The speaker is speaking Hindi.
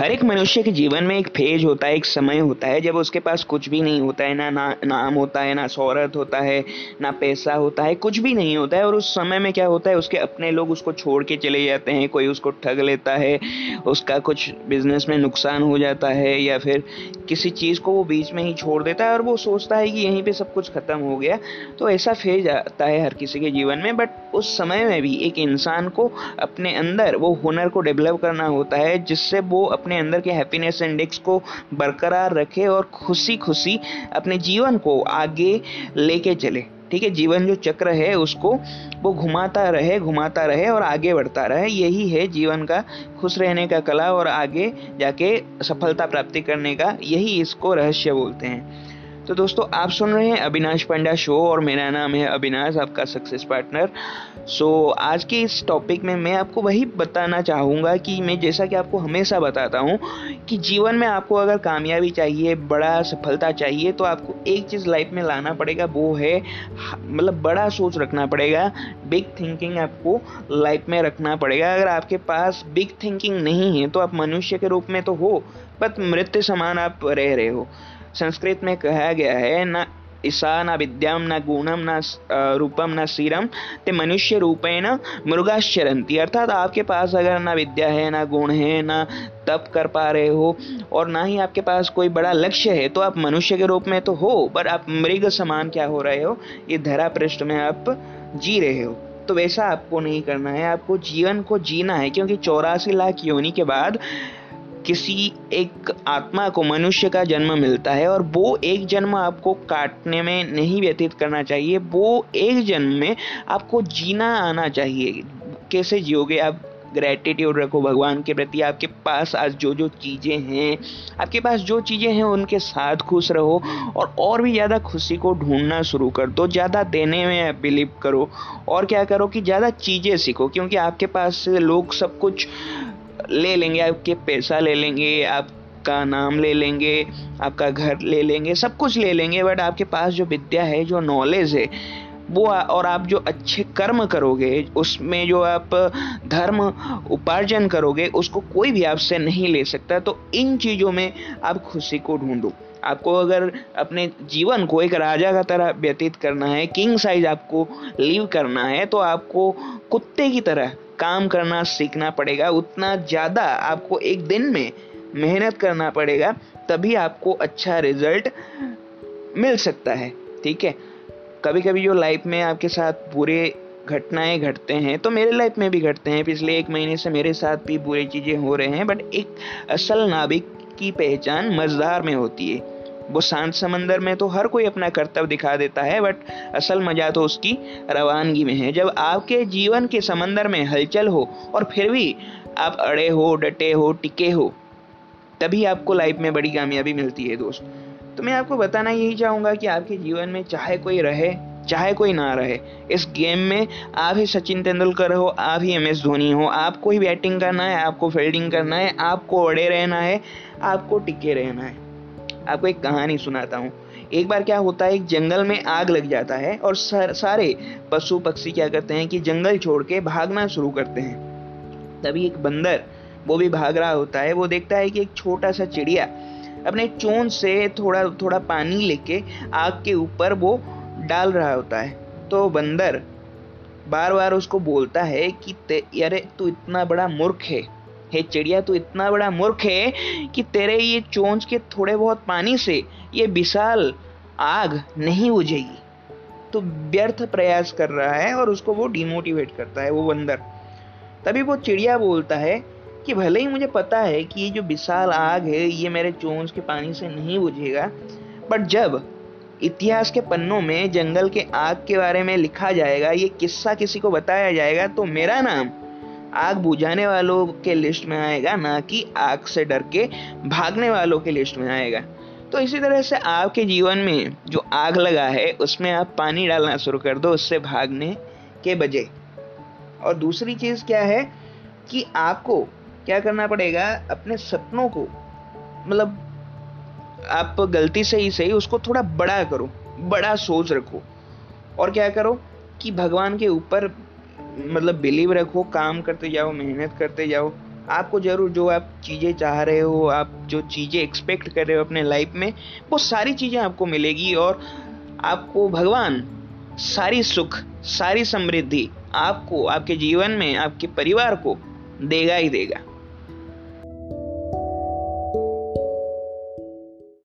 हर एक मनुष्य के जीवन में एक फ़ेज़ होता है, एक समय होता है, जब उसके पास कुछ भी नहीं होता है, ना ना नाम होता है, ना शहरत होता है, ना पैसा होता है, कुछ भी नहीं होता है। और उस समय में क्या होता है, उसके अपने लोग उसको छोड़ के चले जाते हैं, कोई उसको ठग लेता है, उसका कुछ बिज़नेस में नुकसान हो जाता है, या फिर किसी चीज़ को वो बीच में ही छोड़ देता है, और वो सोचता है कि यहीं पर सब कुछ ख़त्म हो गया। तो ऐसा फ़ेज़ आता है हर किसी के जीवन में बट उस समय में भी एक इंसान को अपने अंदर वो हुनर को डेवलप करना होता है, जिससे वो अपने अंदर के हैप्पीनेस इंडेक्स को बरकरार रखे और खुशी खुशी अपने जीवन को आगे लेके चले। ठीक है, जीवन जो चक्र है, उसको वो घुमाता रहे घुमाता रहे और आगे बढ़ता रहे। यही है जीवन का खुश रहने का कला और आगे जाके सफलता प्राप्ति करने का। यही इसको रहस्य बोलते हैं। तो दोस्तों, आप सुन रहे हैं अविनाश पंडा शो और मेरा नाम है अविनाश, आपका सक्सेस पार्टनर सो आज के इस टॉपिक में मैं आपको वही बताना चाहूँगा कि मैं जैसा कि आपको हमेशा बताता हूँ कि जीवन में आपको अगर कामयाबी चाहिए, बड़ा सफलता चाहिए तो आपको एक चीज़ लाइफ में लाना पड़ेगा, वो है मतलब बड़ा सोच रखना पड़ेगा बिग थिंकिंग आपको लाइफ में रखना पड़ेगा। अगर आपके पास बिग थिंकिंग नहीं है तो आप मनुष्य के रूप में तो हो बट मृत्यु समान आप रह रहे हो। संस्कृत में कहा गया है, न ईसा न विद्याम न गुणम न रूपम न सीरम ते मनुष्य रूपेण मृगाश्चरंती अर्थात आपके पास अगर ना विद्या है, ना गुण है, ना तप कर पा रहे हो, और ना ही आपके पास कोई बड़ा लक्ष्य है तो आप मनुष्य के रूप में तो हो, पर आप मृग समान क्या हो रहे हो? ये धरा पृष्ठ में आप जी रहे हो। तो वैसा आपको नहीं करना है, आपको जीवन को जीना है, क्योंकि चौरासी लाख योनि के बाद किसी एक आत्मा को मनुष्य का जन्म मिलता है और वो एक जन्म आपको काटने में नहीं व्यतीत करना चाहिए, वो एक जन्म में आपको जीना आना चाहिए। कैसे जियोगे? आप ग्रेटिट्यूड रखो भगवान के प्रति, आपके पास आज जो जो चीज़ें हैं, आपके पास जो चीज़ें हैं, उनके साथ खुश रहो और और भी ज़्यादा खुशी को ढूंढना शुरू कर दो। ज़्यादा देने में आप बिलीव करो और क्या करो कि ज़्यादा चीज़ें सीखो, क्योंकि आपके पास लोग सब कुछ ले लेंगे, आपके पैसा ले लेंगे, आपका नाम ले लेंगे, आपका घर ले लेंगे, सब कुछ ले लेंगे बट आपके पास जो विद्या है, जो नॉलेज है, वो और आप जो अच्छे कर्म करोगे, उसमें जो आप धर्म उपार्जन करोगे, उसको कोई भी आपसे नहीं ले सकता तो इन चीज़ों में आप खुशी को ढूंढो। आपको अगर अपने जीवन को एक राजा का तरह व्यतीत करना है किंग साइज़ आपको लीव करना है तो आपको कुत्ते की तरह काम करना सीखना पड़ेगा, उतना ज़्यादा आपको एक दिन में मेहनत करना पड़ेगा, तभी आपको अच्छा रिज़ल्ट मिल सकता है, ठीक है? कभी कभी जो लाइफ में आपके साथ बुरे घटनाएँ घटते हैं तो मेरे लाइफ में भी घटते हैं, पिछले एक महीने से मेरे साथ भी बुरी चीज़ें हो रहे हैं बट एक असल नाविक की पहचान मज़दार में होती है। वो शांत समंदर में तो हर कोई अपना कर्तव्य दिखा देता है बट असल मज़ा तो उसकी रवानगी में है। जब आपके जीवन के समंदर में हलचल हो और फिर भी आप अड़े हो, डटे हो, टिके हो, तभी आपको लाइफ में बड़ी कामयाबी मिलती है, दोस्त। तो मैं आपको बताना यही चाहूँगा कि आपके जीवन में चाहे कोई रहे, चाहे कोई ना रहे, इस गेम में आप ही सचिन तेंदुलकर हो, आप ही एम एस धोनी हो, आपको ही बैटिंग करना है, आपको फील्डिंग करना है, आपको अड़े रहना है, आपको टिके रहना है। आपको एक कहानी सुनाता हूँ। एक बार क्या होता है एक जंगल में आग लग जाता है और सर, पशु पक्षी क्या करते हैं कि जंगल छोड़ के भागना शुरू करते हैं। तभी एक बंदर वो भी भाग रहा होता है वो देखता है कि एक छोटा सा चिड़िया अपने चोंच से थोड़ा थोड़ा पानी लेके आग के ऊपर वो डाल रहा होता है। तो बंदर बार बार उसको बोलता है कि यारे तू इतना बड़ा मूर्ख है। हे चिड़िया, तू इतना बड़ा मूर्ख है कि तेरे ये चोंच के थोड़े बहुत पानी से ये विशाल आग नहीं बुझेगी। तो व्यर्थ प्रयास कर रहा है और उसको वो डिमोटिवेट करता है, वो बंदर। तभी वो चिड़िया बोलता है कि भले ही मुझे पता है कि ये जो विशाल आग है, ये मेरे चोंच के पानी से नहीं बुझेगा बट जब इतिहास के पन्नों में, जंगल के आग के बारे में लिखा जाएगा, ये किस्सा किसी को बताया जाएगा तो मेरा नाम आग बुझाने वालों के लिस्ट में आएगा, ना कि आग से डर के भागने वालों के लिस्ट में आएगा। तो इसी तरह से आपके जीवन में जो आग लगा है, उसमें आप पानी डालना शुरू कर दो, उससे भागने के बजे। और दूसरी चीज़ क्या है कि आपको क्या करना पड़ेगा, अपने सपनों को मतलब आप गलती से ही सही, उसको थोड़ा बड़ा करो, बड़ा सोच रखो। और क्या करो कि भगवान के ऊपर मतलब बिलीव रखो, काम करते जाओ, मेहनत करते जाओ। आपको ज़रूर जो आप चीज़ें चाह रहे हो, आप जो चीज़ें एक्सपेक्ट कर रहे हो अपने लाइफ में, वो सारी चीज़ें आपको मिलेगी और आपको भगवान सारी सुख, सारी समृद्धि आपको, आपके जीवन में, आपके परिवार को देगा ही देगा।